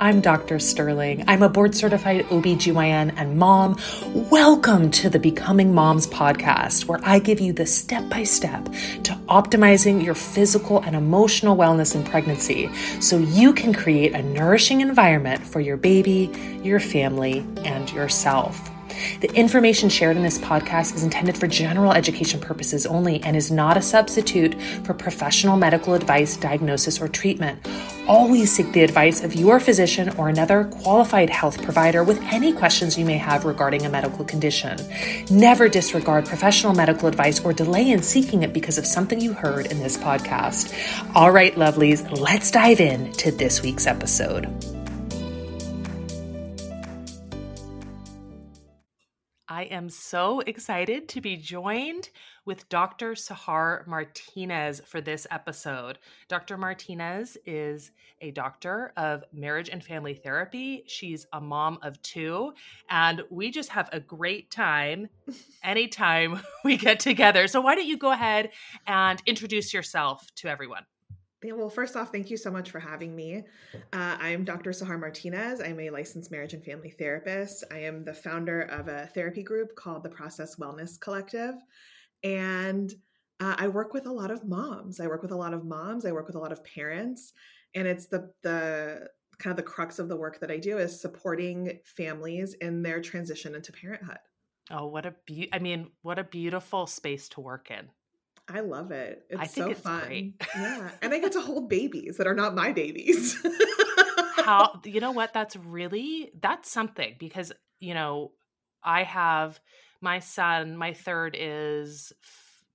I'm Dr. Sterling. I'm a board certified OBGYN and mom. Welcome to the Becoming Moms podcast, where I give you the step by step to optimizing your physical and emotional wellness in pregnancy so you can create a nourishing environment for your baby, your family, and yourself. The information shared in this podcast is intended for general education purposes only and is not a substitute for professional medical advice, diagnosis, or treatment. Always seek the advice of your physician or another qualified health provider with any questions you may have regarding a medical condition. Never disregard professional medical advice or delay in seeking it because of something you heard in this podcast. All right, lovelies, let's dive in to this week's episode. I am so excited to be joined with Dr. Sahar Martinez for this episode. Dr. Martinez is a doctor of marriage and family therapy. She's a mom of two, and we just have a great time anytime we get together. So, why don't you go ahead and introduce yourself to everyone? Well, first off, thank you so much for having me. Uh, I am Dr. Sahar Martinez. I'm a licensed marriage and family therapist. I am the founder of a therapy group called the Process Wellness Collective. And uh, I work with a lot of moms. I work with a lot of moms. I work with a lot of parents. And it's the, the kind of the crux of the work that I do is supporting families in their transition into parenthood. Oh, what a be- I mean, what a beautiful space to work in. I love it. It's so it's fun. Great. Yeah. And I get to hold babies that are not my babies. How you know what? That's really that's something because, you know, I have my son, my third is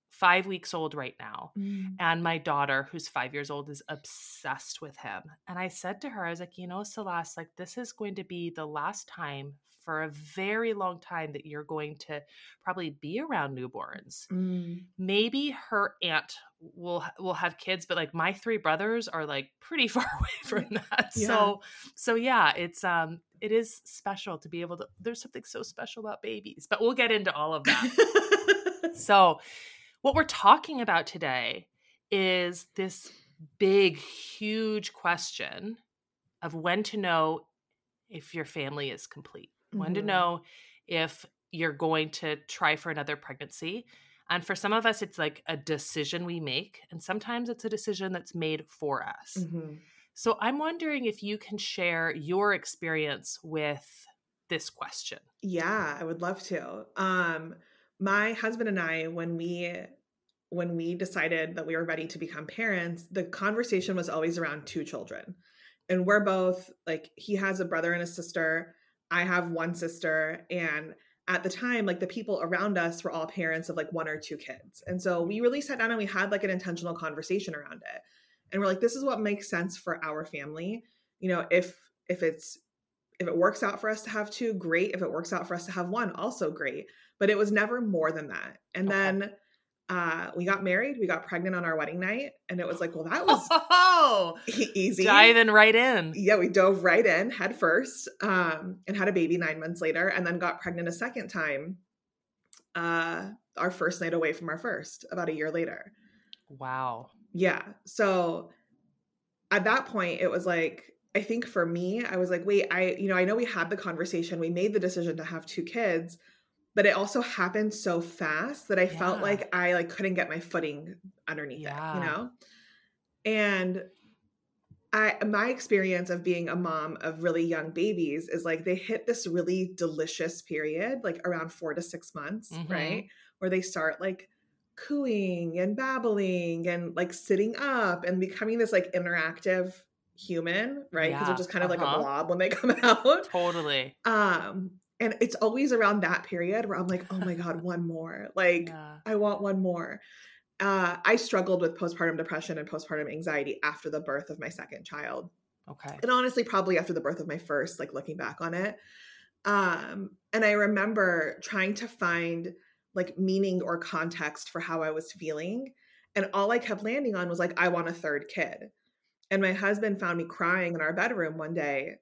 five weeks old right now. Mm. And my daughter, who's five years old, is obsessed with him. And I said to her, I was like, you know, Celeste, like this is going to be the last time for a very long time that you're going to probably be around newborns. Mm. Maybe her aunt will will have kids, but like my three brothers are like pretty far away from that. Yeah. So so yeah, it's um it is special to be able to there's something so special about babies, but we'll get into all of that. so what we're talking about today is this big huge question of when to know if your family is complete mm-hmm. when to mm-hmm. know if you're going to try for another pregnancy. And for some of us, it's like a decision we make. And sometimes it's a decision that's made for us. Mm-hmm. So I'm wondering if you can share your experience with this question. Yeah, I would love to. Um, my husband and I, when we when we decided that we were ready to become parents, the conversation was always around two children. And we're both like he has a brother and a sister I have one sister and at the time like the people around us were all parents of like one or two kids. And so we really sat down and we had like an intentional conversation around it. And we're like this is what makes sense for our family. You know, if if it's if it works out for us to have two, great. If it works out for us to have one, also great. But it was never more than that. And okay. then uh, we got married, we got pregnant on our wedding night, and it was like, well, that was oh, easy. Diving right in. Yeah, we dove right in head first, um, and had a baby nine months later, and then got pregnant a second time. Uh, our first night away from our first, about a year later. Wow. Yeah. So at that point, it was like, I think for me, I was like, wait, I, you know, I know we had the conversation, we made the decision to have two kids, but it also happened so fast that I yeah. felt like I like couldn't get my footing underneath yeah. it, you know? And I my experience of being a mom of really young babies is like they hit this really delicious period, like around four to six months, mm-hmm. right? Where they start like cooing and babbling and like sitting up and becoming this like interactive human, right? Because yeah. they're just kind of uh-huh. like a uh-huh. blob when they come out. Totally. Um, and it's always around that period where I'm like, oh my God, one more. Like, yeah. I want one more. Uh, I struggled with postpartum depression and postpartum anxiety after the birth of my second child. Okay. And honestly, probably after the birth of my first, like looking back on it. Um, and I remember trying to find like meaning or context for how I was feeling. And all I kept landing on was like, I want a third kid. And my husband found me crying in our bedroom one day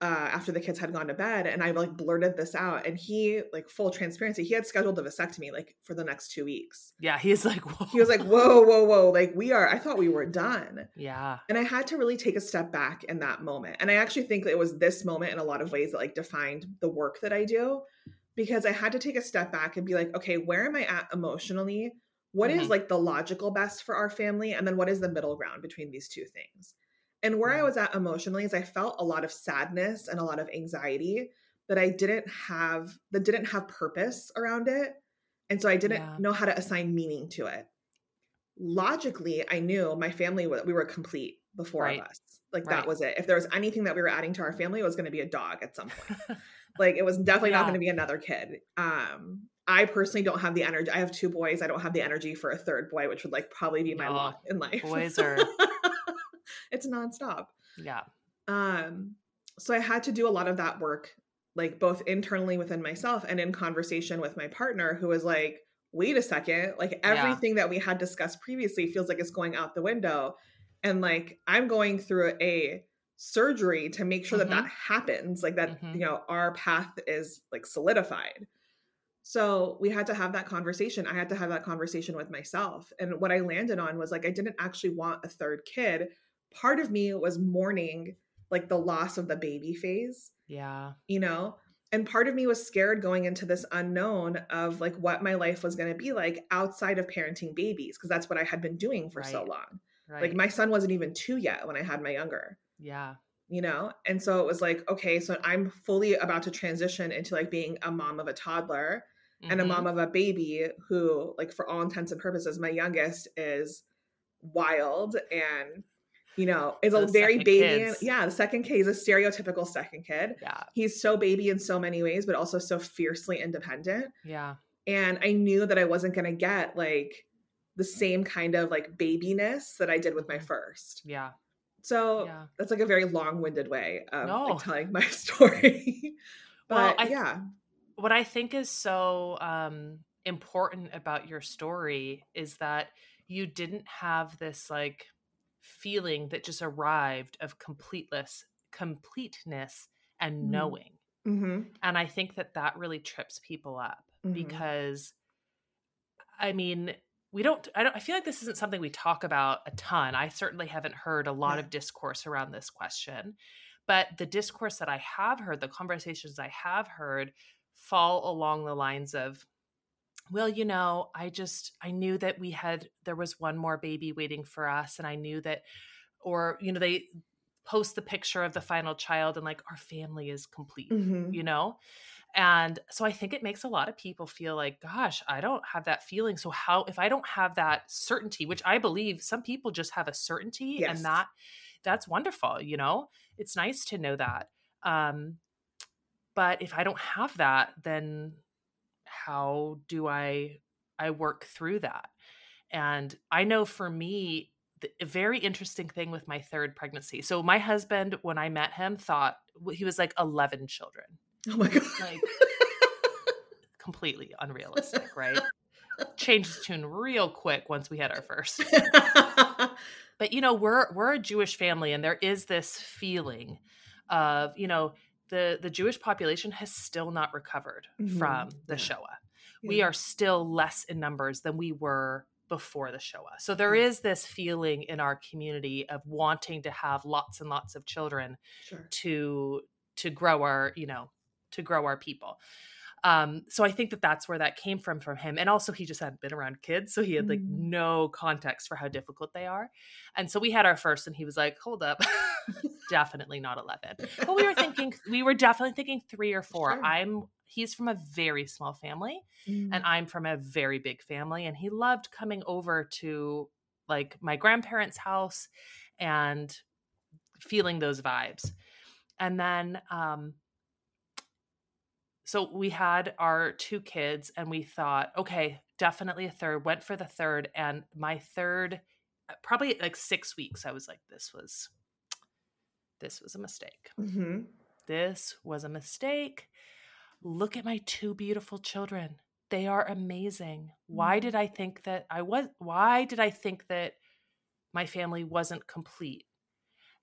uh, after the kids had gone to bed and I like blurted this out and he like full transparency he had scheduled a vasectomy like for the next two weeks yeah he's like whoa. he was like whoa whoa whoa like we are I thought we were done yeah and I had to really take a step back in that moment and I actually think that it was this moment in a lot of ways that like defined the work that I do because I had to take a step back and be like okay where am I at emotionally What Mhm. is like the logical best for our family and then what is the middle ground between these two things and where I was at emotionally is I felt a lot of sadness and a lot of anxiety that I didn't have that didn't have purpose around it. And so I didn't Yeah. know how to assign meaning to it. Logically, I knew my family we were complete before Right. of us. Like Right. that was it. If there was anything that we were adding to our family, it was going to be a dog at some point. like it was definitely not going to be another kid. Um I personally don't have the energy. I have two boys. I don't have the energy for a third boy, which would like probably be my lot in life. Boys are- it's nonstop. yeah Um, so I had to do a lot of that work, like both internally within myself and in conversation with my partner, who was like, wait a second, like Yeah. everything that we had discussed previously feels like it's going out the window. And like I'm going through a surgery to make sure that that happens, like that, Mhm. you know, our path is like solidified. So we had to have that conversation. I had to have that conversation with myself. And what I landed on was like, I didn't actually want a third kid. Part of me was mourning like the loss of the baby phase, yeah you know? And part of me was scared going into this unknown of like what my life was going to be like outside of parenting babies, because that's what I had been doing for so long. right Like my son wasn't even two yet when I had my younger yeah. you know? And so it was like okay so i'm fully about to transition into like being a mom of a toddler and a mom of a baby who like for all intents and purposes my youngest is wild and you know is a very baby yeah the second kid is a stereotypical second kid. Yeah. He's so baby in so many ways but also so fiercely independent. Yeah. And i knew that i wasn't going to get like the same kind of like babiness that i did with my Mhm. first. Yeah so yeah that's like a very long-winded way of No. like, telling my story. Well, I yeah, what I think is so um, important about your story is that you didn't have this like feeling that just arrived of completeness, completeness, and Mhm. knowing. hmm And I think that that really trips people up Mhm. because, I mean, we don't. I don't. I feel like this isn't something we talk about a ton. I certainly haven't heard a lot Yeah. of discourse around this question, but the discourse that I have heard, the conversations I have heard, fall along the lines of, well, you know, I just I knew that we had there was one more baby waiting for us, and I knew that, or you know, they post the picture of the final child and like our family is complete hmm you know and so i think it makes a lot of people feel like gosh i don't have that feeling. So how if i don't have that certainty which i believe some people just have a certainty Yes. and that that's wonderful you know? It's nice to know that. Um but if i don't have that then how do i i work through that? And i know for me the, a very interesting thing with my third pregnancy so my husband when i met him thought he was like 11 children Oh my god! like completely unrealistic, right? Changed his tune real quick once we had our first. But you know, we're we're a Jewish family and there is this feeling of, you know, the the Jewish population has still not recovered Mhm. from the Yeah. Shoah. We are still less in numbers than we were before the Shoah. So there Yeah. is this feeling in our community of wanting to have lots and lots of children sure. to to grow our you know to grow our people um so i think that that's where that came from from him and also he just hadn't been around kids so he had like Mm. no context for how difficult they are and so we had our first and he was like hold up definitely not 11 but we were thinking we were definitely thinking three or four Sure. i'm he's from a very small family Mm. and I'm from a very big family and he loved coming over to like my grandparents' house and feeling those vibes. And then um so we had our two kids and we thought, okay, definitely a third, went for the third and my third uh, probably like 6 weeks I was like this was this was a mistake Mhm. this was a mistake. Look at my two beautiful children. They are amazing. Why Mhm. did I think that I was why did I think that my family wasn't complete?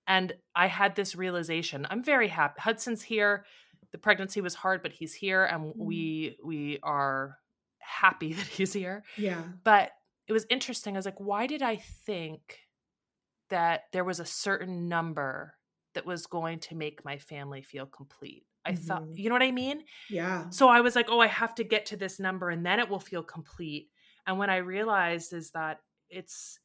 and I had this realization. I'm very happy. Hudson's here. The pregnancy was hard, but he's here, and Mm. we we are happy that he's here. Yeah. But it was interesting. I was like, why did I think that there was a certain number that was going to make my family feel complete? I thought, Mhm. you know what I mean? Yeah. So I was like, oh, I have to get to this number and then it will feel complete. And when I realized is that it's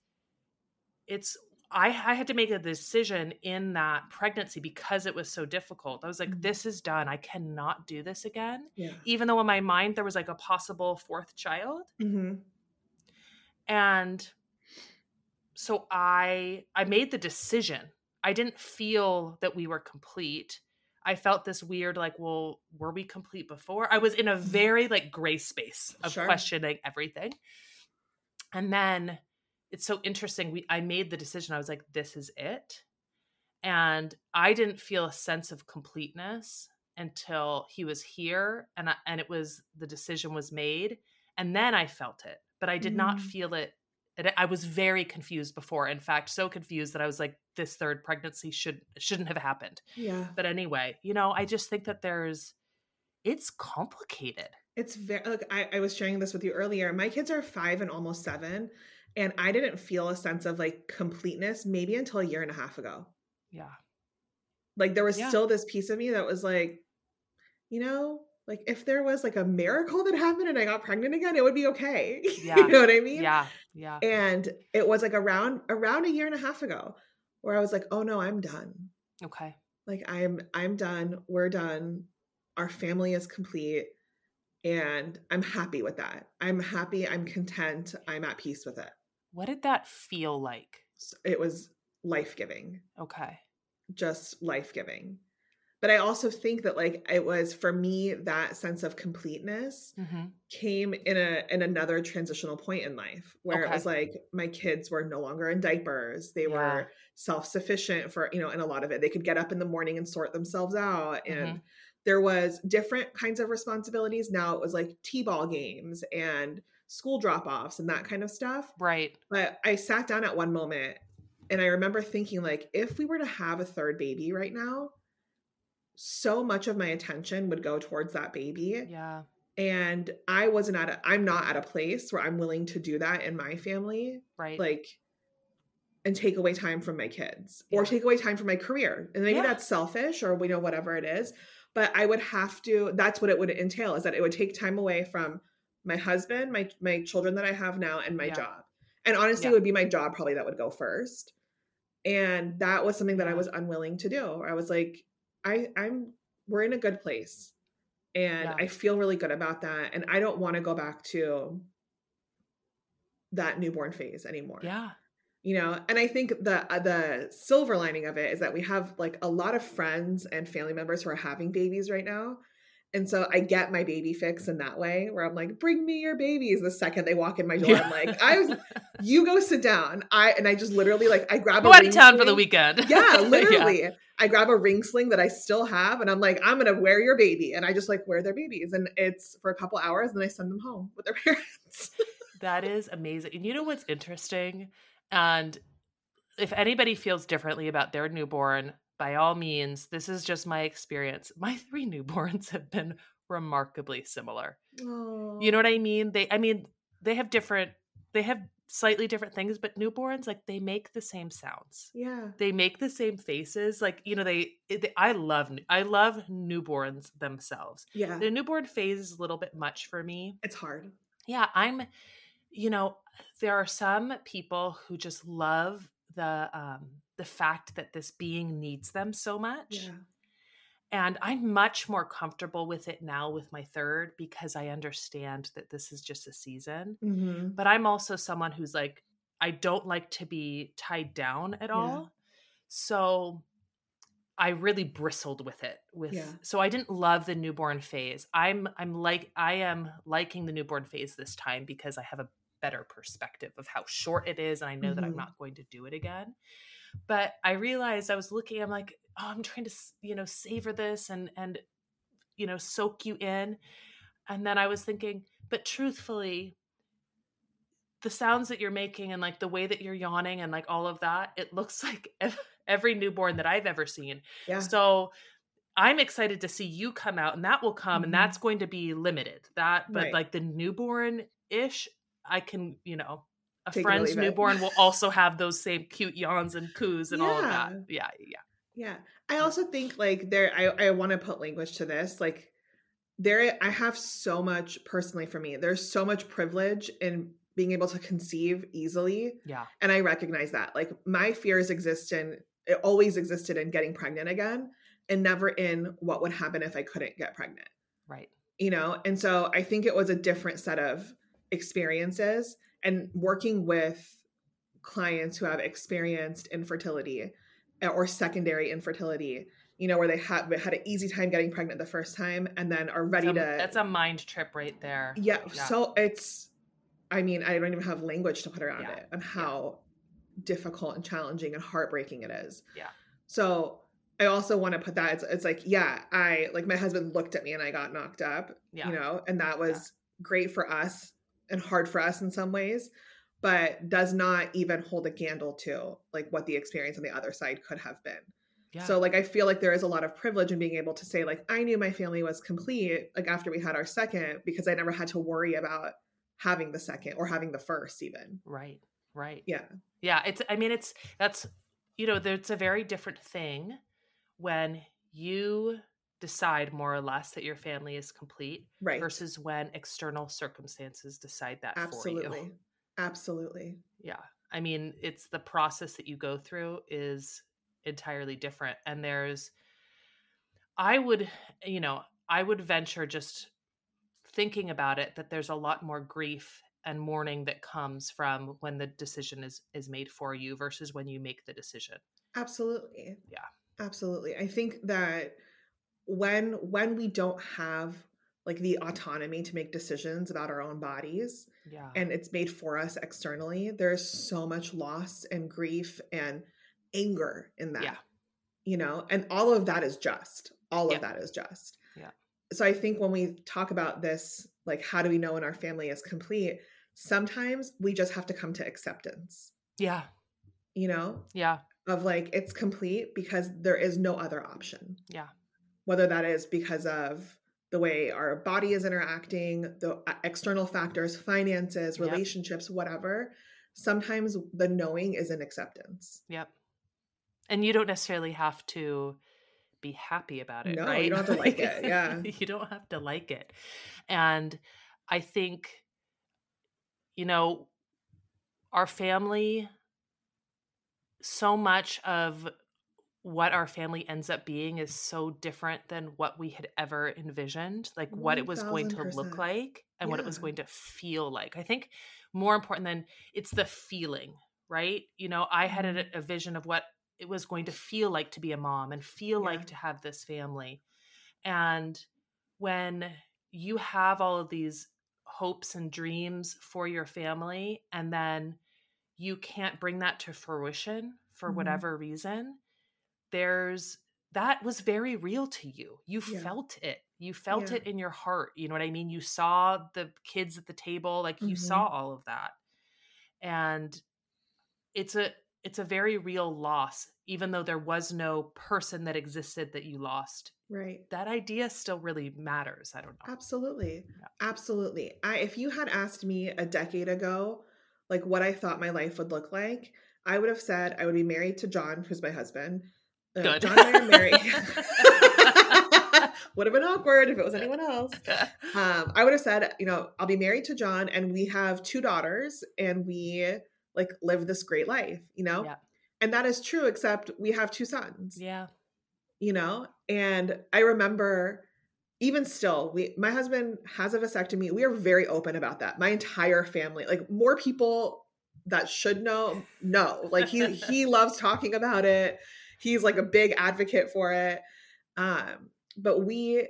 it's I, I had to make a decision in that pregnancy because it was so difficult. I was like, Mhm. this is done. I cannot do this again. Yeah. Even though in my mind there was like a possible fourth child. hmm And so I I made the decision. I didn't feel that we were complete. I felt this weird like, well, were we complete before? I was in a very like gray space of Sure. questioning everything. And then it's so interesting. We I made the decision. I was like, this is it. And I didn't feel a sense of completeness until he was here and I, and it was the decision was made and then I felt it. But I did not Mm. feel it I was very confused before. In fact, so confused that I was like, this third pregnancy should shouldn't have happened. Yeah. But anyway, you know, I just think that there's it's complicated. It's very like I, I was sharing this with you earlier. My kids are five and almost seven, and I didn't feel a sense of like completeness maybe until a year and a half ago. Yeah. Like there was Yeah. still this piece of me that was like, you know, like if there was like a miracle that happened and I got pregnant again, it would be okay. Yeah. you know what I mean? Yeah. Yeah. And it was like around around a year and a half ago where I was like, oh no, I'm done. Okay. Like I'm I'm done. We're done. Our family is complete. And I'm happy with that. I'm happy. I'm content. I'm at peace with it. What did that feel like? It was life giving. Okay. just life giving. But I also think that like it was for me that sense of completeness hmm came in a in another transitional point in life where it was like my kids were no longer in diapers. They Yeah. were self-sufficient for, you know, in a lot of it. They could get up in the morning and sort themselves out and Mm-hmm. there was different kinds of responsibilities. Now it was like T-ball games and school drop-offs and that kind of stuff. Right. But I sat down at one moment and I remember thinking like if we were to have a third baby right now, so much of my attention would go towards that baby. Yeah. And I wasn't at a I'm not at a place where I'm willing to do that in my family, Right. like and take away time from my kids or take away time from my career. And maybe Yeah. that's selfish or we know whatever it is. But I would have to that's what it would entail is that it would take time away from my husband, my my children that I have now, and my Yeah. job. And honestly, Yeah. it would be my job probably that would go first. And that was something that I was unwilling to do. I was like, I I'm we're in a good place. And Yeah. I feel really good about that. And I don't want to go back to that newborn phase anymore yeah. you know and i think the uh, the silver lining of it is that we have like a lot of friends and family members who are having babies right now and so i get my baby fix in that way where i'm like bring me your babies the second they walk in my door i'm like i was you go sit down i and i just literally like i grab Go a out of ring town for the sling. weekend. yeah literally i grab a ring sling that i still have and i'm like i'm gonna wear your baby and i just like wear their babies and it's for a couple hours and then i send them home with their parents That is amazing. And you know what's interesting? And if anybody feels differently about their newborn, by all means, this is just my experience. My three newborns have been remarkably similar. You know what I mean? They I mean, they have different they have slightly different things, but newborns like they make the same sounds. yeah They make the same faces. Like, you know, they, they I love I love newborns themselves. yeah The newborn phase is a little bit much for me it's hard yeah i'm you know there are some people who just love the um the fact that this being needs them so much yeah and i'm much more comfortable with it now with my third because i understand that this is just a season mm-hmm. but i'm also someone who's like i don't like to be tied down at Yeah. all so i really bristled with it with Yeah. so i didn't love the newborn phase i'm i'm like i am liking the newborn phase this time because i have a better perspective of how short it is and i know that i'm Mhm. not going to do it again but i realized i was looking i'm like oh i'm trying to you know savor this and and you know soak you in and then i was thinking but truthfully the sounds that you're making and like the way that you're yawning and like all of that, it looks like every newborn that I've ever seen. Yeah. So I'm excited to see you come out and that will come mm-hmm. and that's going to be limited. That but right. like the newborn ish, I can, you know, a Take friend's newborn will also have those same cute yawns and coos and yeah. all of that. Yeah, yeah. Yeah. I mm. also think like there I, I want to put language to this. Like there I have so much personally for me. There's so much privilege in being able to conceive easily. Yeah. And I recognize that. Like my fears exist in it always existed in getting pregnant again and never in what would happen if I couldn't get pregnant. Right. You know, and so I think it was a different set of experiences and working with clients who have experienced infertility eh, or secondary infertility you know where they had had an easy time getting pregnant the first time and then are ready a, to that's a mind trip right there yeah, yeah, so it's i mean i don't even have language to put around yeah. it and how yeah. difficult and challenging and heartbreaking it is yeah so i also want to put that it's, it's like yeah i like my husband looked at me and i got knocked up yeah. you know and that was great for us and hard for us in some ways but does not even hold a candle to like what the experience on the other side could have been. Yeah. so like i feel like there is a lot of privilege in being able to say like i knew my family was complete like after we had our second because i never had to worry about having the second or having the first even. Right right. Yeah. Yeah it's i mean it's that's you know it's a very different thing when you decide more or less that your family is complete right. versus when external circumstances decide that absolutely. Absolutely. Yeah. I mean it's the process that you go through is entirely different and there's i would you know i would venture just thinking about it that there's a lot more grief and mourning that comes from when the decision is is made for you versus when you make the decision. Absolutely. Yeah. Absolutely. I think that when when we don't have like the autonomy to make decisions about our own bodies yeah. and it's made for us externally there's so much loss and grief and anger in that yeah. you know and all of that is just all of that is just. Yeah. So i think when we talk about this like how do we know when our family is complete? Sometimes we just have to come to acceptance. Yeah. You know? Yeah. Of like it's complete because there is no other option. Yeah whether that is because of the way our body is interacting, the uh, external factors, finances, relationships, yep. whatever. Sometimes the knowing is an acceptance. Yep. And you don't necessarily have to be happy about it. No, right? you don't have to like it. Yeah. you don't have to like it. And I think, you know, our family, so much of what our family ends up being is so different than what we had ever envisioned like what it was going to look like and yeah. what it was going to feel like i think more important than it's the feeling right you know i had a, mm-hmm. a vision of what it was going to feel like to be a mom and feel yeah. like to have this family and when you have all of these hopes and dreams for your family and then you can't bring that to fruition for mm-hmm. whatever reason there's that was very real to you. You yeah. felt it. You felt yeah. it in your heart. You know what I mean? You saw the kids at the table, like you mm-hmm. saw all of that. And it's a it's a very real loss even though there was no person that existed that you lost. Right. That idea still really matters. I don't know. Absolutely. Yeah. Absolutely. I if you had asked me a decade ago like what I thought my life would look like, I would have said I would be married to John, who's my husband uh, Good. John are married. would have been awkward if it was anyone else. Um, I would have said, you know, I'll be married to John and we have two daughters and we like live this great life, you know? Yeah. And that is true, except we have two sons. Yeah. You know? And I remember even still, we my husband has a vasectomy. We are very open about that. My entire family, like more people that should know, know. Like he he loves talking about it he's like a big advocate for it. Um, but we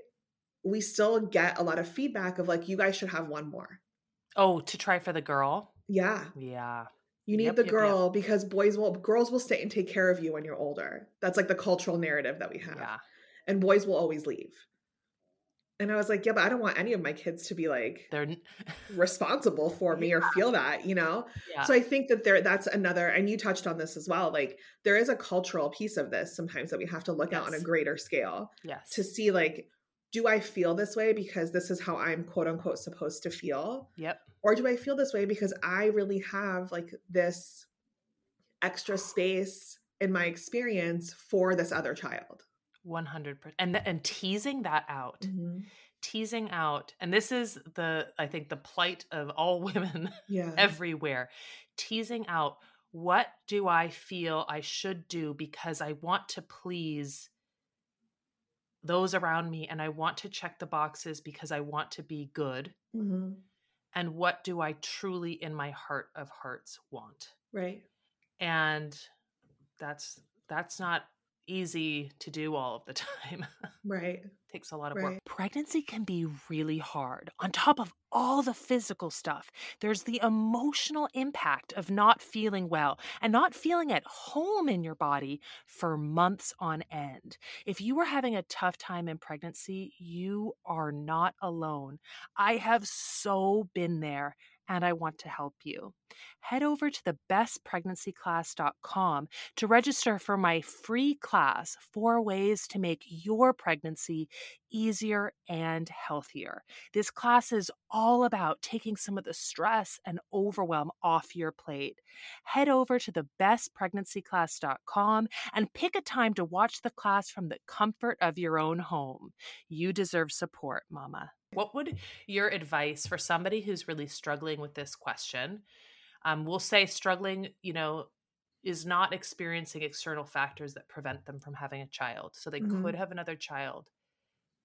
we still get a lot of feedback of like you guys should have one more. Oh, to try for the girl? Yeah. Yeah. You need yep, the girl yep, yep. because boys will girls will stay and take care of you when you're older. That's like the cultural narrative that we have. Yeah. And boys will always leave. And I was like, yeah, but I don't want any of my kids to be like They're responsible for me or feel that, you know? yeah. So I think that there that's another and you touched on this as well. Like there is a cultural piece of this sometimes that we have to look at on a greater scale yes. to see like do I feel this way because this is how I'm quote unquote supposed to feel? yep. Or do I feel this way because I really have like this extra space in my experience for this other child? 100%. And and teasing that out. Mm-hmm. Teasing out. And this is the I think the plight of all women Yeah. everywhere. Teasing out what do I feel I should do because I want to please those around me and I want to check the boxes because I want to be good. Mhm. And what do I truly in my heart of hearts want? Right. And that's that's not easy to do all of the time. Right. takes a lot of work. Pregnancy can be really hard. On top of all the physical stuff, there's the emotional impact of not feeling well and not feeling at home in your body for months on end. If you are having a tough time in pregnancy, you are not alone. I have so been there. And I want to help you. Head over to the bestpregnancyclass.com to register for my free class, Four Ways to Make Your Pregnancy Easier and Healthier. This class is all about taking some of the stress and overwhelm off your plate. Head over to the bestpregnancyclass.com and pick a time to watch the class from the comfort of your own home. You deserve support, Mama. What would your advice for somebody who's really struggling with this question? Um, we'll say struggling, you know, is not experiencing external factors that prevent them from having a child. So they Mhm. could have another child,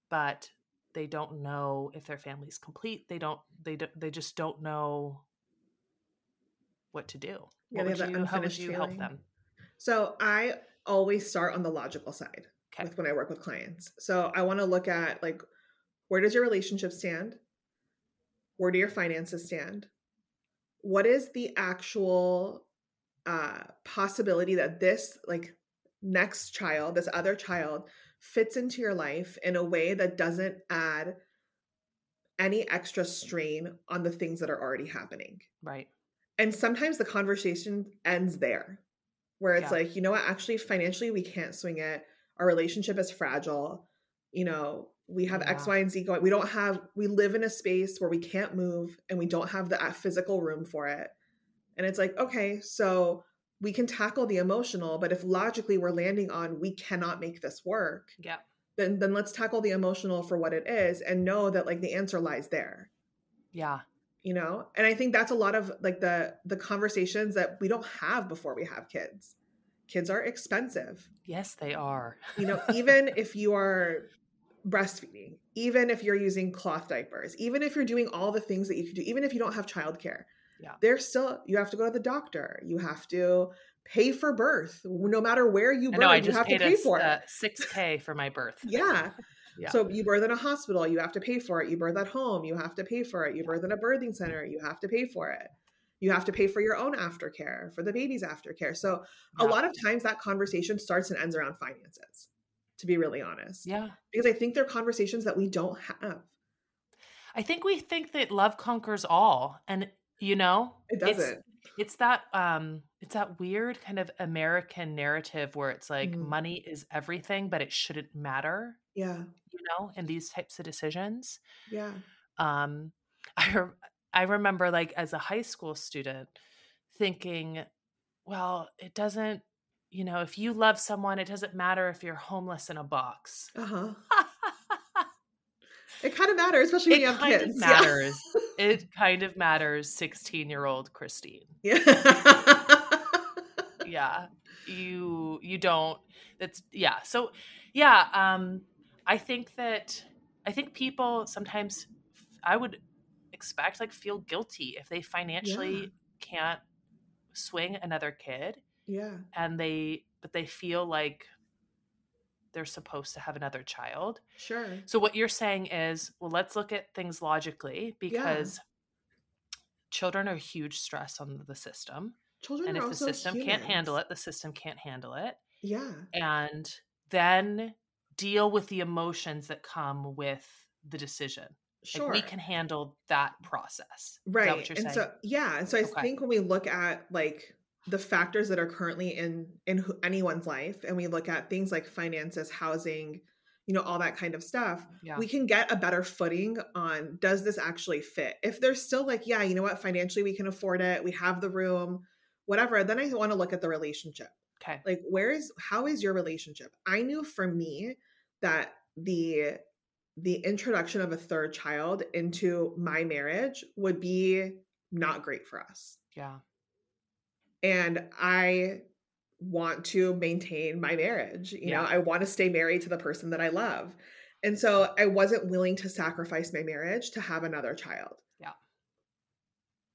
but they don't know if their family's complete. They don't. They don't. They just don't know what to do. Yeah, What would you, how would you help them? So I always start on the logical side Okay. with when I work with clients. So I want to look at like where does your relationship stand? Where do your finances stand? What is the actual uh possibility that this like next child, this other child fits into your life in a way that doesn't add any extra strain on the things that are already happening? Right. and sometimes the conversation ends there where it's Yeah. like you know what actually financially we can't swing it our relationship is fragile you know we have x Yeah. y and z going we don't have we live in a space where we can't move and we don't have the uh, physical room for it and it's like okay so we can tackle the emotional but if logically we're landing on we cannot make this work Yeah. then then let's tackle the emotional for what it is and know that like the answer lies there Yeah. you know and i think that's a lot of like the the conversations that we don't have before we have kids kids are expensive Yes, they are. you know even if you are breastfeeding even if you're using cloth diapers even if you're doing all the things that you can do even if you don't have childcare Yeah. there's still you have to go to the doctor you have to pay for birth no matter where you birth know. I you just have to paid pay a for it uh, six k for my birth. yeah. Yeah. So you birth in a hospital, you have to pay for it. You birth at home, you have to pay for it. You birth in a birthing center, you have to pay for it. You have to pay for your own aftercare, for the baby's aftercare. So a lot of times that conversation starts and ends around finances, to be really honest. Yeah. Because I think they're conversations that we don't have. I think we think that love conquers all, and you know, It it's- doesn't. It's, that um, it's that weird kind of American narrative where it's like Mhm. money is everything, but it shouldn't matter. Yeah. You know, in these types of decisions. Yeah. Um, I re- I remember like as a high school student thinking, well, it doesn't. You know, if you love someone, it doesn't matter if you're homeless in a box. Uh-huh. It kind of matters, especially when it you have kind kids. of matters. it kind of matters. Sixteen-year-old Christine. Yeah. yeah you you don't that's yeah so yeah um i think that i think people sometimes i would expect like feel guilty if they financially Yeah. can't swing another kid yeah. and they but they feel like they're supposed to have another child Sure. so what you're saying is well let's look at things logically because children are huge stress on the system Children and if the system can't handle it the system can't handle it Yeah. and then deal with the emotions that come with the decision. Sure. Like we can handle that process. right. and so yeah, and so I Okay. think when we look at like the factors that are currently in in anyone's life and we look at things like finances, housing, you know, all that kind of stuff, yeah. we can get a better footing on does this actually fit? If they're still like, yeah, you know what, financially we can afford it, we have the room, whatever, then I want to look at the relationship. okay. Like, where is how is your relationship? I knew for me that the the introduction of a third child into my marriage would be not great for us. Yeah. And I want to maintain my marriage. You know, I want to stay married to the person that I love. And so I wasn't willing to sacrifice my marriage to have another child. Yeah.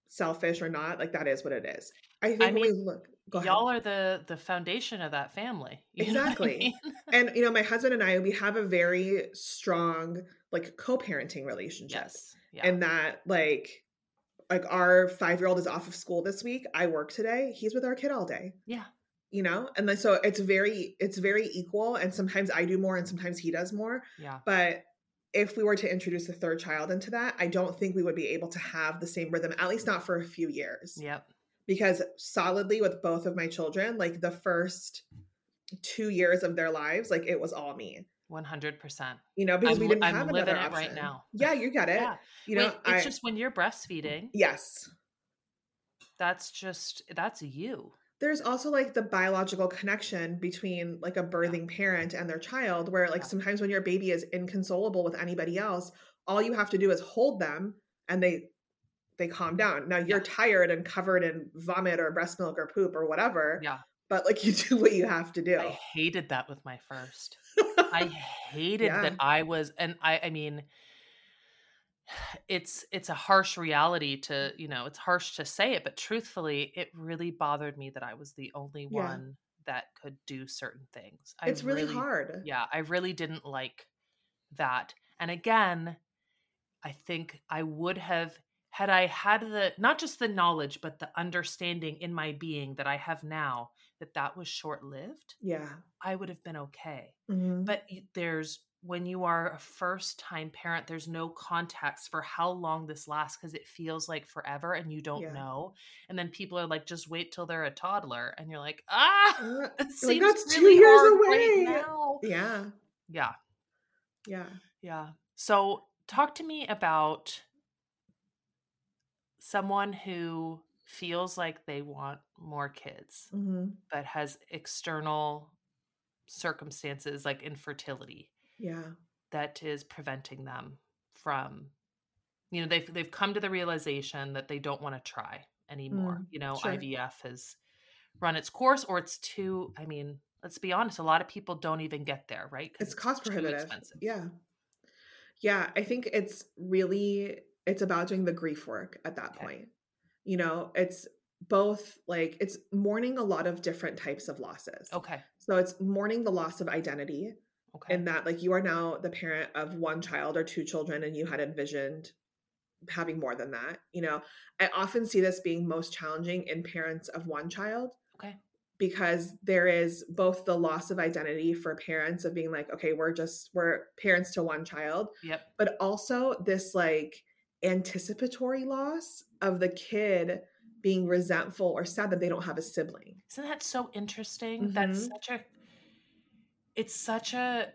Selfish or not, like that is what it is. I think I when we look go. Y'all are the the foundation of that family. What I Exactly. mean? and you know my husband and i we have a very strong like co-parenting relationship Yes. Yeah. and that like like our five year old is off of school this week i work today he's with our kid all day yeah. you know and then so it's very it's very equal and sometimes i do more and sometimes he does more Yeah. but if we were to introduce a third child into that i don't think we would be able to have the same rhythm at least not for a few years Yep. because solidly with both of my children like the first two years of their lives like it was all me One hundred percent. you know because I'm we didn't I'm have living another it right now. yeah you get it Yeah. you know Wait, I, it's just when you're breastfeeding, yes that's just that's you. there's also like the biological connection between like a birthing parent and their child where like Yeah. sometimes when your baby is inconsolable with anybody else all you have to do is hold them and they they calm down now you're Yeah. tired and covered in vomit or breast milk or poop or whatever Yeah. but like you do what you have to do I hated that with my first. I hated Yeah. that I was and I I mean it's it's a harsh reality to, you know, it's harsh to say it, but truthfully, it really bothered me that I was the only Yeah. one that could do certain things. I it's really, hard Yeah, I really didn't like that. And again, I think I would have had I had the not just the knowledge but the understanding in my being that I have now that that was short-lived, yeah I would have been okay. Mhm. But there's when you are a first time parent, there's no context for how long this lasts because it feels like forever and you don't Yeah. know. And then people are like, just wait till they're a toddler. And you're like, ah, Uh, it You're like, seems "That's two years away." right yeah Yeah. yeah Yeah. So talk to me about someone who feels like they want more kids hmm but has external circumstances like infertility yeah. that is preventing them from you know they've they've come to the realization that they don't want to try anymore. Mm, you know sure. IVF has run its course or it's too i mean let's be honest a lot of people don't even get there right? 'Cause it's cost prohibitive. expensive. yeah. Yeah i think it's really it's about doing the grief work at that Okay. point. You know it's both like it's mourning a lot of different types of losses. Okay. So it's mourning the loss of identity okay. in that like you are now the parent of one child or two children and you had envisioned having more than that you know? I often see this being most challenging in parents of one child okay. because there is both the loss of identity for parents of being like okay we're just we're parents to one child yep. but also this like anticipatory loss of the kid being resentful or sad that they don't have a sibling Isn't that so interesting? That's Mhm. such a it's such a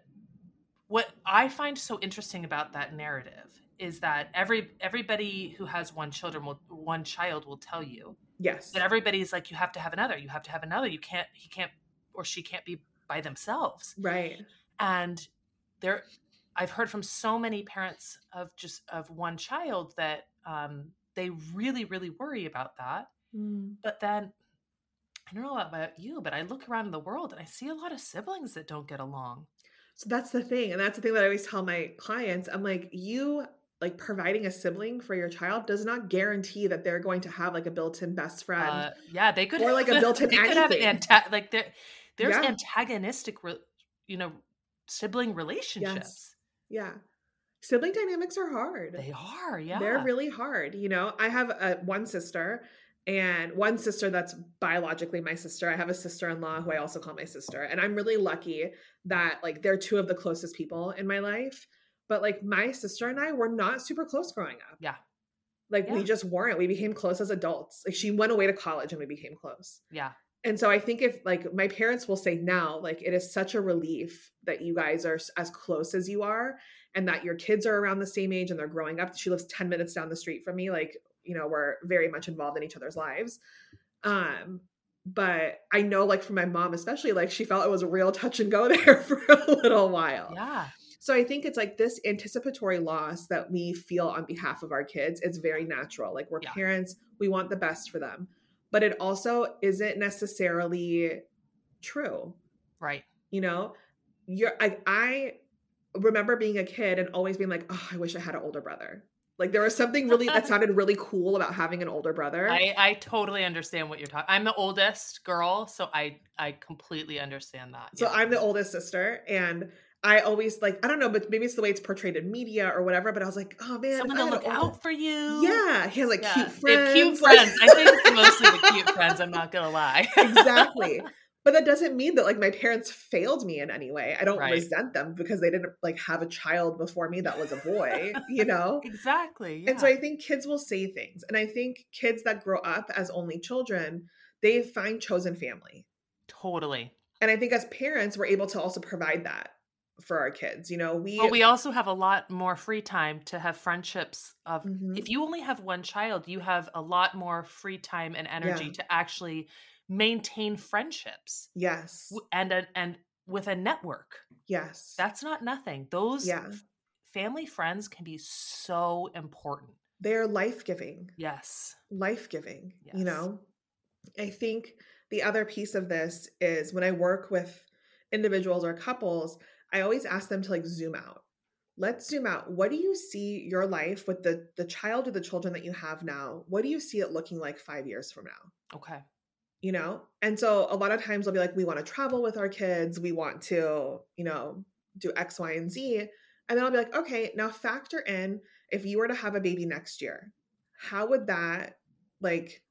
what I find so interesting about that narrative is that every everybody who has one children will one child will tell you yes that everybody's like you have to have another, you have to have another. You can't he can't or she can't be by themselves. right And there I've heard from so many parents of just of one child that um they really really worry about that Mm. but then I don't know a lot about you, but I look around in the world and I see a lot of siblings that don't get along. So that's the thing. And that's the thing that I always tell my clients. I'm like, you like providing a sibling for your child does not guarantee that they're going to have like a built-in best friend. Uh, yeah, they could Or like a built-in they could have anything. anta- like there, there's Yeah. antagonistic, re- you know, sibling relationships. yeah. Sibling dynamics are hard. They are, yeah. They're really hard. You know, I have a, one sister and one sister that's biologically my sister. I have a sister in law who I also call my sister. And I'm really lucky that like they're two of the closest people in my life. But like my sister and I were not super close growing up. Yeah. Like we just weren't. We became close as adults. Like she went away to college and we became close. Yeah. And so I think if like my parents will say now, like it is such a relief that you guys are as close as you are and that your kids are around the same age and they're growing up. She lives 10 minutes down the street from me. Like, you know, we're very much involved in each other's lives. Um, but I know like for my mom, especially, like she felt it was a real touch and go there for a little while. Yeah. So I think it's like this anticipatory loss that we feel on behalf of our kids. It's very natural. Like we're Yeah. parents, we want the best for them. But it also isn't necessarily true. Right. You know, you're I, I remember being a kid and always being like, oh, I wish I had an older brother. Like there was something really that sounded really cool about having an older brother. I, I totally understand what you're talking. I'm the oldest girl, so I I completely understand that. So yeah. I'm the oldest sister, and I always like I don't know, but maybe it's the way it's portrayed in media or whatever. But I was like, oh man, someone to look older- out for you. Yeah, he has like Yeah. cute friends. cute friends. I think it's mostly the cute friends. I'm not gonna lie. exactly. But that doesn't mean that like my parents failed me in any way. I don't Right. resent them because they didn't like have a child before me that was a boy, you know? exactly. And so. I think kids will say things. And I think kids that grow up as only children, they find chosen family. totally. And I think as parents, we're able to also provide that for our kids. You know, we But we also have a lot more free time to have friendships of Mhm. if you only have one child, you have a lot more free time and energy Yeah. to actually maintain friendships yes. and a, and with a network. Yes. That's not nothing. Those Yeah. family friends can be so important. They're life-giving. Yes. life-giving Yes. you know i think the other piece of this is when i work with individuals or couples i always ask them to like zoom out let's zoom out what do you see your life with the the child or the children that you have now what do you see it looking like 5 years from now Okay. You know and so a lot of times they'll be like we want to travel with our kids we want to you know do x y and z and then i'll be like okay now factor in if you were to have a baby next year how would that like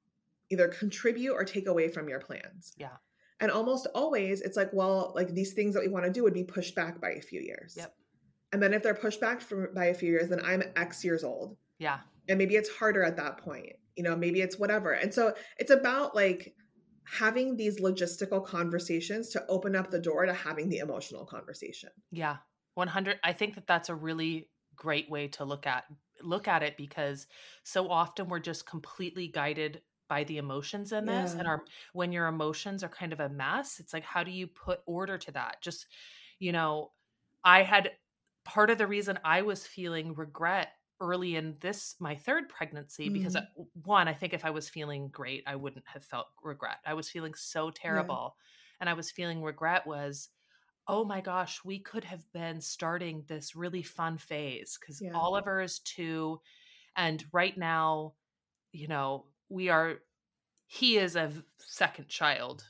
either contribute or take away from your plans Yeah. and almost always it's like well like these things that we want to do would be pushed back by a few years Yep. and then if they're pushed back for, by a few years then i'm x years old Yeah. and maybe it's harder at that point you know maybe it's whatever and so it's about like having these logistical conversations to open up the door to having the emotional conversation Yeah. 100 I think that that's a really great way to look at look at it because so often we're just completely guided by the emotions in this and our when your emotions are kind of a mess it's like how do you put order to that just you know i had part of the reason i was feeling regret early in this my third pregnancy because Mhm. uh, one i think if i was feeling great i wouldn't have felt regret i was feeling so terrible and i was feeling regret was oh my gosh we could have been starting this really fun phase because Yeah. oliver is two and right now you know we are he is a second child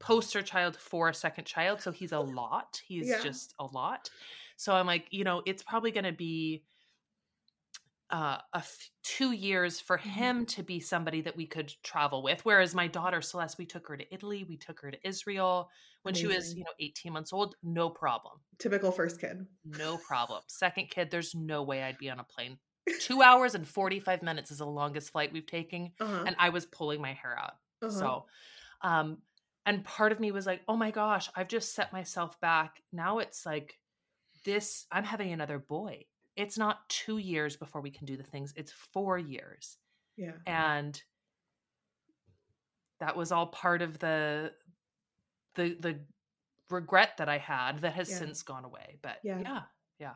poster child for a second child so he's a lot he's Yeah. just a lot so i'm like you know it's probably going to be uh, a f- two years for Mhm. him to be somebody that we could travel with. Whereas my daughter Celeste, we took her to Italy, we took her to Israel when she was, you know, 18 months old. No problem. typical first kid No problem. Second kid, there's no way I'd be on a plane. Two hours and 45 minutes is the longest flight we've taken. uh-huh. And I was pulling my hair out. uh-huh. So, um, and part of me was like, oh my gosh, I've just set myself back. Now it's like this, I'm having another boy. It's not two years before we can do the things, it's four years. yeah And that was all part of the the the regret that I had that has Yeah. since gone away. But Yeah. yeah. yeah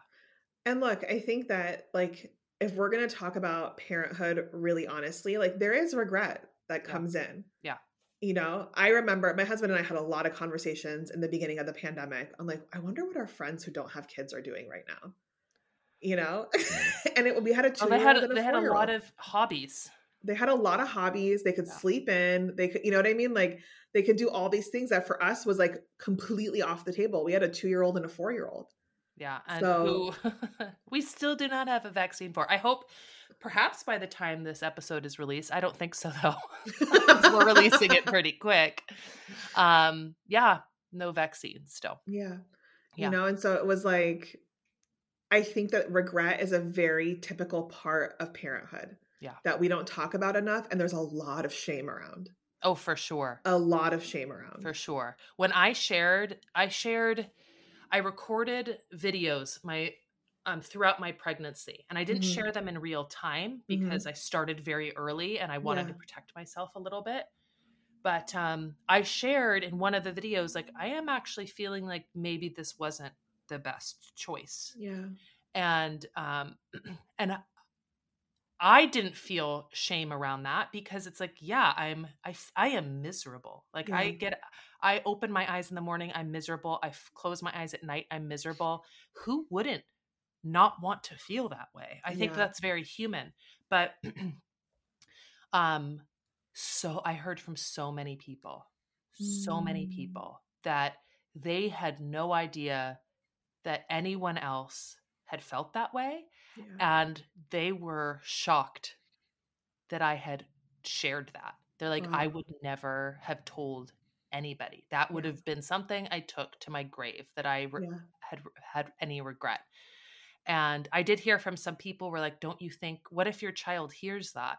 And look, I think that like if we're going to talk about parenthood really honestly, like there is regret that Yeah. comes in. Yeah. You know, I remember my husband and I had a lot of conversations in the beginning of the pandemic. I'm like, I wonder what our friends who don't have kids are doing right now. You know? and it we had a Oh, two they year had old and a they had a lot of hobbies. they had a lot of hobbies they could Yeah. sleep in they could you know what i mean like they could do all these things that for us was like completely off the table we had a two-year-old and a four-year-old Yeah, and So- who we still do not have a vaccine for. I hope perhaps by the time this episode is released, I don't think so though. We're releasing it pretty quick. Um, yeah, no vaccine still. yeah Yeah. you know and so it was like I think that regret is a very typical part of parenthood. Yeah. That we don't talk about enough. And there's a lot of shame around. Oh, for sure. A lot of shame around. For sure. When I shared, I shared, I recorded videos my um, throughout my pregnancy, and I didn't Mhm. share them in real time because I started very early and I wanted to protect myself a little bit. But um, I shared in one of the videos, like I am actually feeling like maybe this wasn't the best choice, Yeah. and um, and I didn't feel shame around that because it's like, yeah, I'm I I am miserable. Like I get I open my eyes in the morning, I'm miserable. I f- close my eyes at night, I'm miserable. Who wouldn't not want to feel that way? I think Yeah. that's very human. But um so I heard from so many people, so many Mm. people that they had no idea that anyone else had felt that way Yeah. and they were shocked that I had shared that. They're like, Wow. I mm. would never have told anybody. That would have been something I took to my grave that I re- yeah. had had any regret. And I did hear from some people were like, "Don't you think? What if your child hears that?"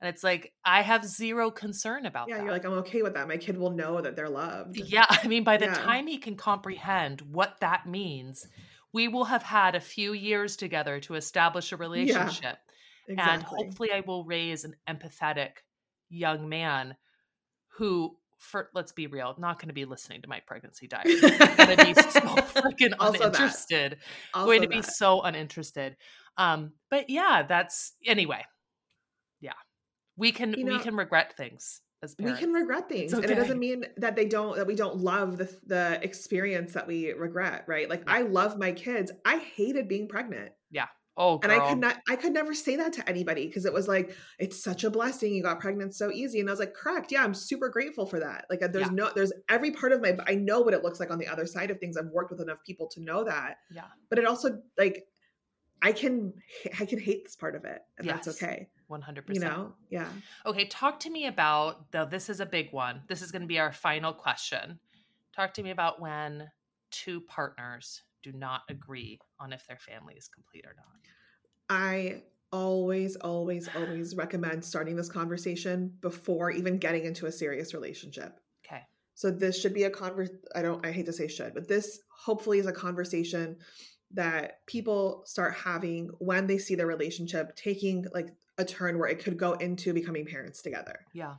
And it's like, I have zero concern about Yeah. that. You're like, I'm okay with that. My kid will know that they're loved. Yeah, I mean, by the Yeah. time he can comprehend what that means, we will have had a few years together to establish a relationship. And Exactly. hopefully, I will raise an empathetic young man who, for let's be real, not going to be listening to my pregnancy diary. going to be so freaking that. uninterested. Also going to be so uninterested. Um, but yeah, that's anyway. Yeah, we can You we can regret things as we can regret things and it doesn't mean that they don't that we don't love the the experience that we regret right? Like i love my kids. I hated being pregnant. Yeah. oh, and i could not i could never say that to anybody because it was like it's such a blessing. You got pregnant so easy. And i was like correct. Yeah i'm super grateful for that. Like uh, there's Yeah. no there's every part of my i know what it looks like on the other side of things. I've worked with enough people to know that. Yeah, but it also like i can i can hate this part of it and Yes. that's okay one hundred you percent. know yeah Okay, talk to me about though this is a big one. This is going to be our final question. Talk to me about when two partners do not agree on if their family is complete or not. I always, always, always recommend starting this conversation before even getting into a serious relationship. Okay. So this should be a convers I don't I hate to say should, but this hopefully is a conversation that people start having when they see their relationship taking like a turn where it could go into becoming parents together. Yeah.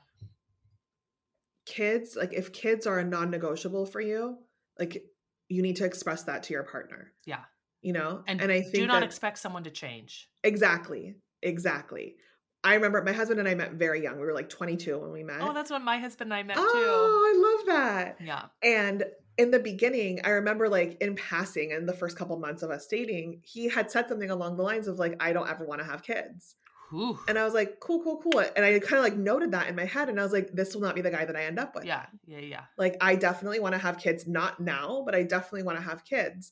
Kids, like if kids are a non-negotiable for you, like you need to express that to your partner. Yeah. You know? And, I think do not that- expect someone to change. Exactly. Exactly. I remember my husband and I met very young. We were like 22 when we met. Oh, that's when my husband and I met too. Oh, I love that. Yeah. And in the beginning, I remember like in passing in the first couple months of us dating, he had said something along the lines of like, I don't ever want to have kids. And I was like, cool, cool, cool. And I kind of like noted that in my head. And I was like, this will not be the guy that I end up with. yeah. Yeah. Yeah. Like, I definitely want to have kids, not now, but I definitely want to have kids.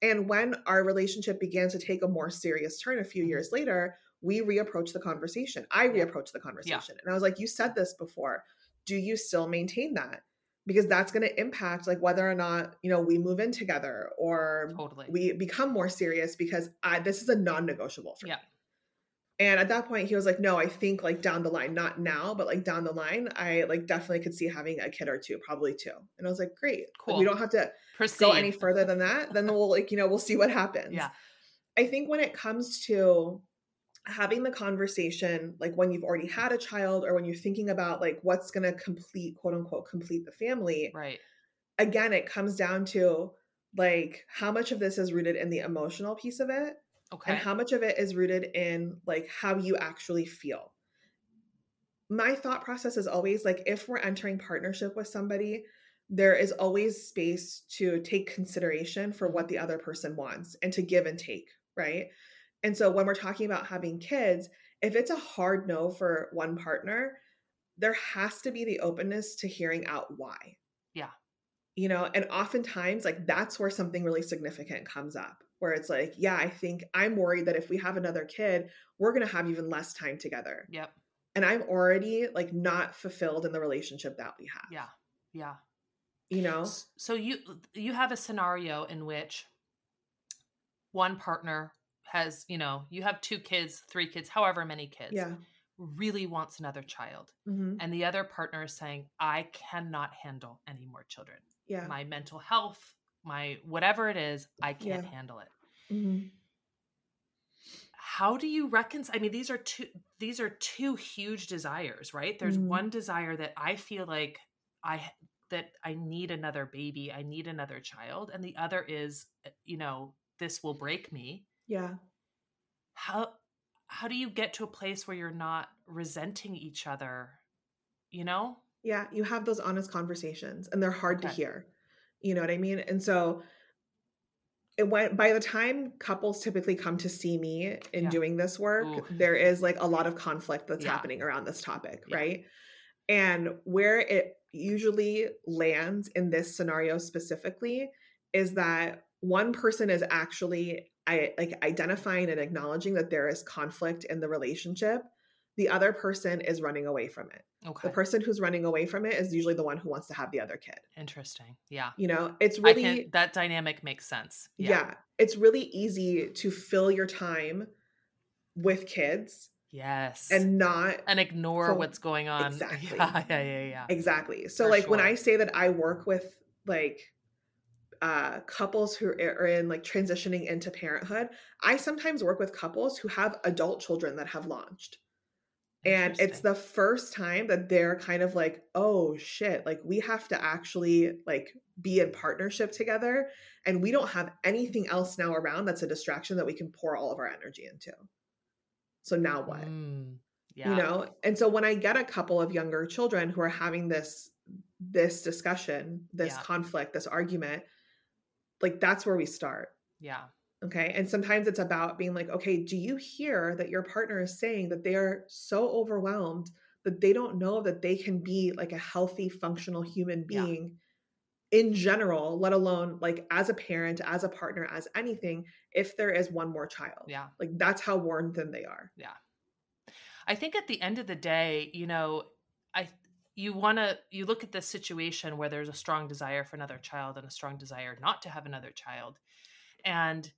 And when our relationship began to take a more serious turn a few Mhm. years later, we reapproached the conversation. I Yeah. reapproached the conversation. And I was like, you said this before. Do you still maintain that? Because that's going to impact like whether or not, you know, we move in together or Totally. we become more serious because I, this is a non-negotiable for Yeah. me. And at that point, he was like, "No, I think like down the line, not now, but like down the line, I like definitely could see having a kid or two, probably two." And I was like, "Great, Like, Cool. we don't have to Proceed. go any further than that. Then we'll like you know we'll see what happens." Yeah. I think when it comes to having the conversation, like when you've already had a child or when you're thinking about like what's going to complete quote unquote complete the family, Right. again, it comes down to like how much of this is rooted in the emotional piece of it Okay. and how much of it is rooted in like how you actually feel my thought process is always like if we're entering partnership with somebody there is always space to take consideration for what the other person wants and to give and take right and so when we're talking about having kids if it's a hard no for one partner there has to be the openness to hearing out why Yeah. you know and oftentimes like that's where something really significant comes up where it's like yeah i think i'm worried that if we have another kid we're going to have even less time together Yep. and i'm already like not fulfilled in the relationship that we have Yeah. Yeah. you know So you you have a scenario in which one partner has, you know, you have two kids, three kids, however many kids. Yeah. Really wants another child. hmm And the other partner is saying, I cannot handle any more children. Yeah. My mental health, my whatever it is, I can't Yeah. handle it. hmm How do you reconcile? I mean, these are two these are two huge desires, right? There's Mhm. one desire that I feel like I that I need another baby, I need another child, and the other is, uh, you know, this will break me. Yeah. How how do you get to a place where you're not resenting each other? You know? Yeah. You have those honest conversations and they're hard to hear. You know what I mean? And so it went by the time couples typically come to see me in Yeah. doing this work, Ooh. there is like a lot of conflict that's Yeah. happening around this topic, Yeah. right? And where it usually lands in this scenario specifically is that one person is actually I like identifying and acknowledging that there is conflict in the relationship. The other person is running away from it. Okay. The person who's running away from it is usually the one who wants to have the other kid. Interesting. Yeah. You know, it's really that dynamic makes sense. yeah. it's really easy to fill your time with kids Yes. and not and ignore what's going on. Exactly. Yeah, yeah, yeah, yeah. exactly. So For like when. I say that I work with like uh couples who are in like transitioning into parenthood, I sometimes work with couples who have adult children that have launched. And it's the first time that they're kind of like, oh shit, like we have to actually like be in partnership together and we don't have anything else now around that's a distraction that we can pour all of our energy into. So now what? Mm, yeah. You know? And so when I get a couple of younger children who are having this this discussion, this Yeah. conflict, this argument, like that's where we start. Yeah. Okay. And sometimes it's about being like, okay, do you hear that your partner is saying that they are so overwhelmed that they don't know that they can be like a healthy, functional human Yeah. being in general, let alone like as a parent, as a partner, as anything, if there is one more child? Yeah. Like that's how worn thin they are. Yeah. I think at the end of the day, you know, I you want to you look at this situation where there's a strong desire for another child and a strong desire not to have another child. And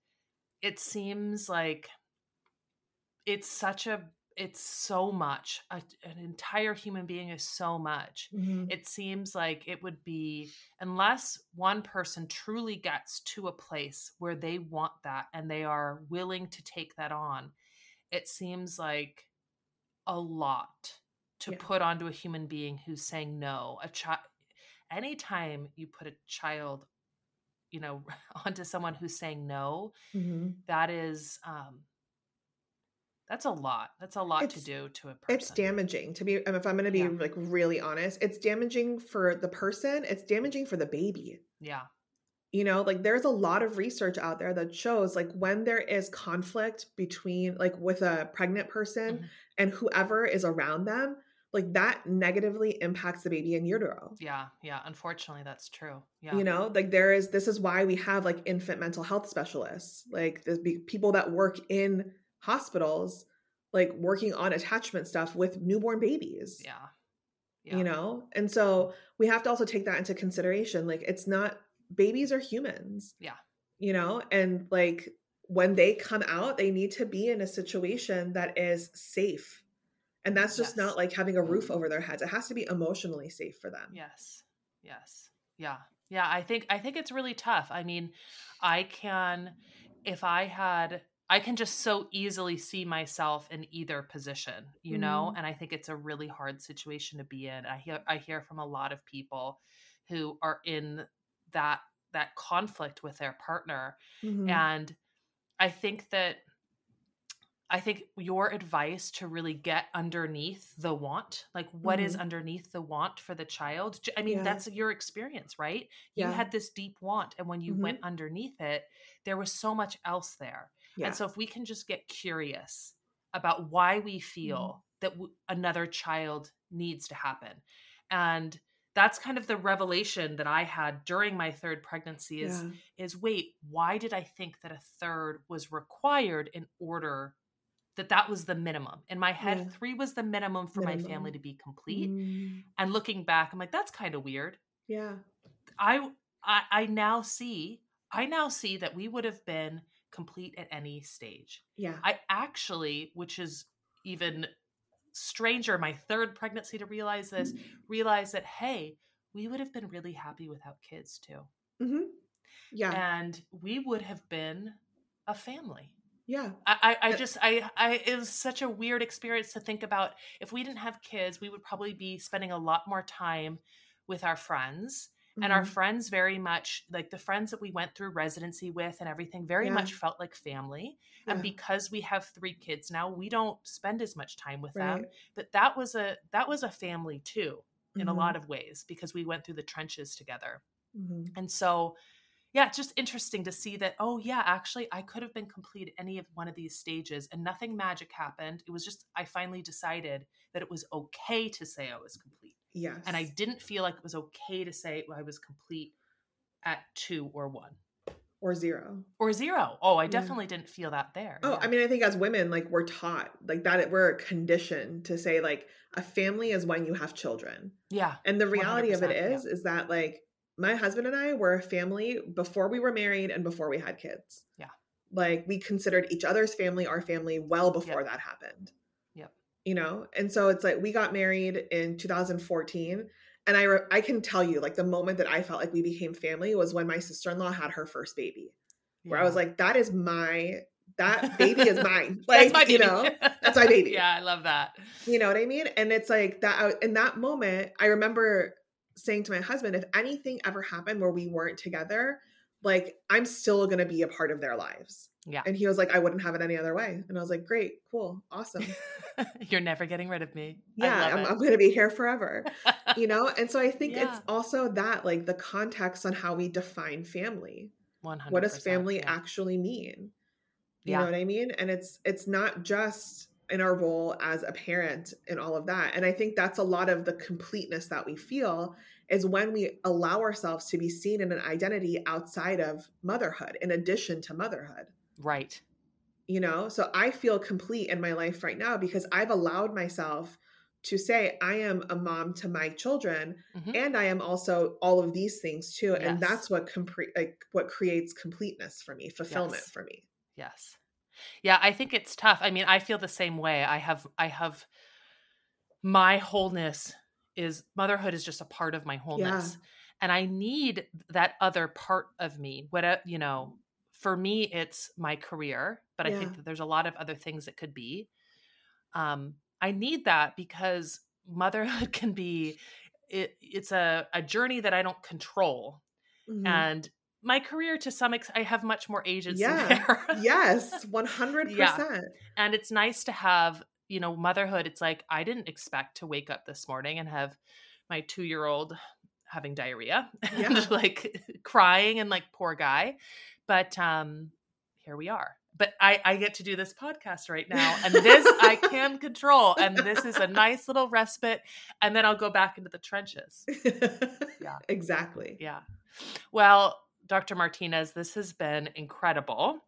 it seems like it's such a it's so much a, an entire human being is so much. Mm-hmm. It seems like it would be unless one person truly gets to a place where they want that and they are willing to take that on it seems like a lot to Yeah. put onto a human being who's saying no. A child anytime you put a child you know onto someone who's saying no Mhm. that is um that's a lot that's a lot to do to a person It's damaging to be, if I'm going to be Yeah. like really honest, it's damaging for the person, it's damaging for the baby. yeah you know like there's a lot of research out there that shows like when there is conflict between like with a pregnant person Mhm. and whoever is around them like that negatively impacts the baby in utero. Yeah yeah unfortunately that's true. Yeah. You know like there is this is why we have like infant mental health specialists like the people that work in hospitals like working on attachment stuff with newborn babies. Yeah. Yeah. You know? And so we have to also take that into consideration. Like it's not babies are humans. Yeah. you know? And like when they come out they need to be in a situation that is safe and that's just Yes. Mm-hmm. not like having a roof over their heads it has to be emotionally safe for them Yes. Yes. Yeah. Yeah, I think I think it's really tough. I mean, I can if I had I can just so easily see myself in either position, you know, Mhm. and I think it's a really hard situation to be in. I hear I hear from a lot of people who are in that that conflict with their partner Mhm. and I think that I think your advice to really get underneath the want, like what is underneath the want for the child? I mean, Yeah. that's your experience, right? You had this deep want, and when you Mhm. went underneath it, there was so much else there. yeah And so, if we can just get curious about why we Mm-hmm. feel that w- another child needs to happen, and that's kind of the revelation that I had during my third pregnancy is yeah. is wait, why did I think that a third was required in order that that was the minimum? In my head, Yeah. three was the minimum for my family to be complete. Mm, And looking back, I'm like, that's kind of weird. yeah I, I I now see I now see that we would have been complete at any stage. Yeah. I actually, which is even stranger, my third pregnancy to realize this, realize that, hey, we would have been really happy without kids too. hmm Yeah. And we would have been a family. Yeah. I, I, I Uh, just I, I it was such a weird experience to think about if we didn't have kids we would probably be spending a lot more time with our friends and our Mhm. friends very much like the friends that we went through residency with and everything very Yeah. much felt like family and because we have three kids now we don't spend as much time with them but that was a that was a family too in a Mhm. lot of ways because we went through the trenches together Mhm. and so, yeah, it's just interesting to see that, oh, yeah, actually, I could have been complete any of one of these stages and nothing magic happened. It was just, I finally decided that it was okay to say I was complete. Yes. And I didn't feel like it was okay to say I was complete at two or one or zero. or zero. Oh, I Yeah. definitely didn't feel that there. Oh, Yeah. I mean, I think as women, like we're taught like that we're conditioned to say like a family is when you have children. yeah. And the reality of it is yeah. is, is that like my husband and I were a family before we were married and before we had kids. Yeah. Like we considered each other's family our family well before that happened. Yep. You know, and so it's like we got married in 2014, and I re- I can tell you like the moment that I felt like we became family was when my sister in law had her first baby. Where I was like, that is my that baby is mine. That's Like my you know, that's my baby. yeah, I love that. you know what I mean? And it's like that I- in that moment, I remember saying to my husband, if anything ever happened where we weren't together, like I'm still gonna be a part of their lives. Yeah. And he was like, I wouldn't have it any other way. And I was like, great, cool, awesome. You're never getting rid of me. Yeah, I'm, I'm gonna be here forever. You know? And so I think Yeah. it's also that, like the context on how we define family. 100%, What does family yeah. actually mean? You Yeah. know what I mean? And it's it's not just in our role as a parent and all of that. And I think that's a lot of the completeness that we feel is when we allow ourselves to be seen in an identity outside of motherhood, in addition to motherhood. Right. You know, so I feel complete in my life right now because I've allowed myself to say I am a mom to my children Mhm. and I am also all of these things too. And that's what compre- like what creates completeness for me, fulfillment Yes. for me. Yes. Yeah, I think it's tough. I mean, I feel the same way. I have I have my wholeness is motherhood is just a part of my wholeness. And I need that other part of me. What you know, for me it's my career, but I think that there's a lot of other things that could be. Um I need that because motherhood can be it, it's a, a journey that I don't control. Mhm. And my career to some extent I have much more agency Yeah. there. yes, 100%. and it's nice to have you know motherhood it's like i didn't expect to wake up this morning and have my two year old having diarrhea Yeah. and like crying and like poor guy but um here we are but i i get to do this podcast right now and this i can control and this is a nice little respite and then i'll go back into the trenches Yeah. Exactly. yeah well dr martinez this has been incredible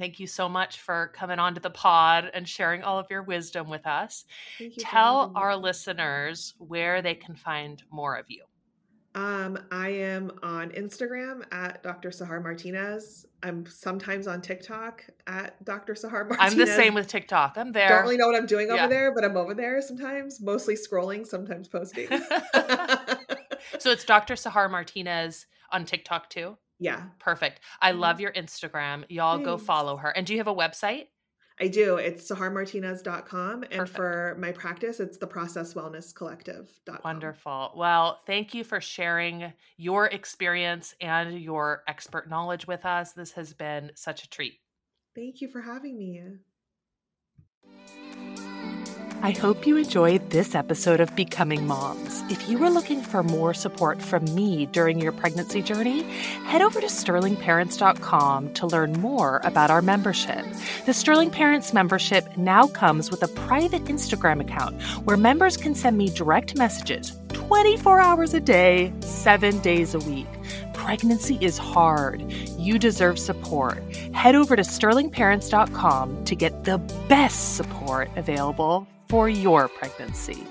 Thank you so much for coming onto the pod and sharing all of your wisdom with us. Thank you Tell our listeners where they can find more of you. Um, I am on Instagram at Dr. Sahar Martinez. I'm sometimes on TikTok at Dr. Sahar Martinez. I'm the same with TikTok. I'm there. Don't really know what I'm doing Yeah. over there, but I'm over there sometimes, mostly scrolling, sometimes posting. so it's Dr. Sahar Martinez on TikTok too. yeah, Perfect. I Mhm. love your Instagram. Y'all go follow her. And do you have a website? I do. It's saharmartinez.com. And Perfect. for my practice, it's the process wellness collective.com. Wonderful. Well, thank you for sharing your experience and your expert knowledge with us. This has been such a treat. Thank you for having me. I hope you enjoyed this episode of Becoming Moms. If you are looking for more support from me during your pregnancy journey, head over to sterlingparents.com to learn more about our membership. The Sterling Parents membership now comes with a private Instagram account where members can send me direct messages 24 hours a day, 7 days a week. Pregnancy is hard. You deserve support. Head over to sterlingparents.com to get the best support available for your pregnancy.